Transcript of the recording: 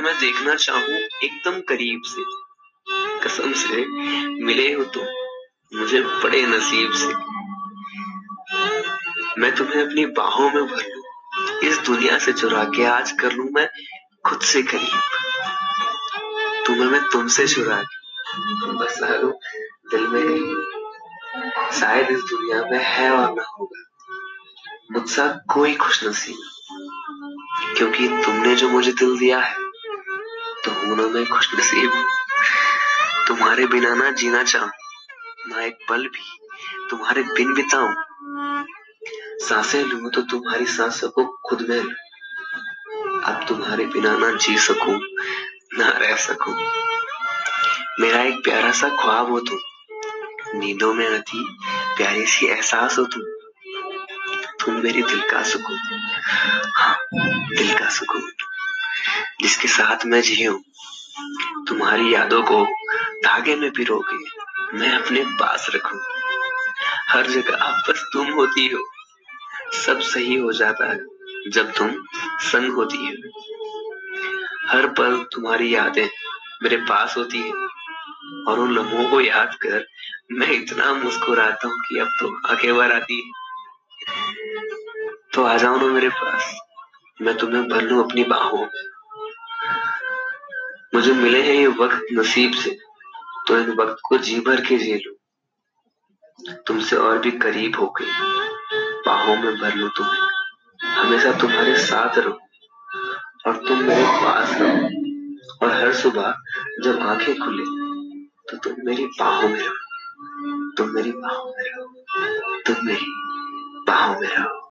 तुम्हें मैं देखना चाहूँ एकदम करीब से। कसम से मिले हो तुम, मुझे बड़े नसीब से। मैं तुम्हें अपनी बाहों में भर लू, इस दुनिया से चुरा के आज कर लू मैं खुद से करीब। तुम्हें मैं तुमसे चुरा के बसा लू, दिल में कहीं शायद इस दुनिया में है और ना होगा। मुझसा कोई खुश नसीब क्योंकि तुमने जो मुझे दिल दिया है तो हूँ ना मैं खुश नसीब। तुम्हारे बिना ना जीना चाहूँ, ना एक पल भी तुम्हारे बिन बिताऊं। साँसें लू तो तुम्हारी सांसों को खुद में अब तुम्हारे बिना ना जी सकूँ, ना रह सकूँ। मेरा एक प्यारा सा ख्वाब हो तुम। नींदों में आती प्यारी सी एहसास हो तुम। तुम मेरी दिल का सुकून। हाँ दिल का सुकून। जिसके साथ मैं जीऊं तुम्हारी यादों को धागे में पिरो के मैं अपने पास रखूँ। हर जगह बस तुम होती हो, सब सही हो जाता है जब तुम संग होती हो। हर पल तुम्हारी यादें मेरे पास होती है, और उन लम्हों को याद कर मैं इतना मुस्कुराता हूँ कि अब तो आगे बार आती है। तो आ जाओ ना मेरे पास, मैं तुम्हें भर लू अपनी बाहों में मुझे मिले हैं ये वक्त नसीब से तो इन वक्त को जी भर के जी लू। तुमसे और भी करीब हो गई बाहों में भर लू तुम्हें। हमेशा तुम्हारे साथ रहो और तुम मेरे पास रहो। और हर सुबह जब आँखें खुले तो तुम मेरी बाहों में रहो। तुम मेरी बाहों में रहो। तुम मेरी बाहों में रहो।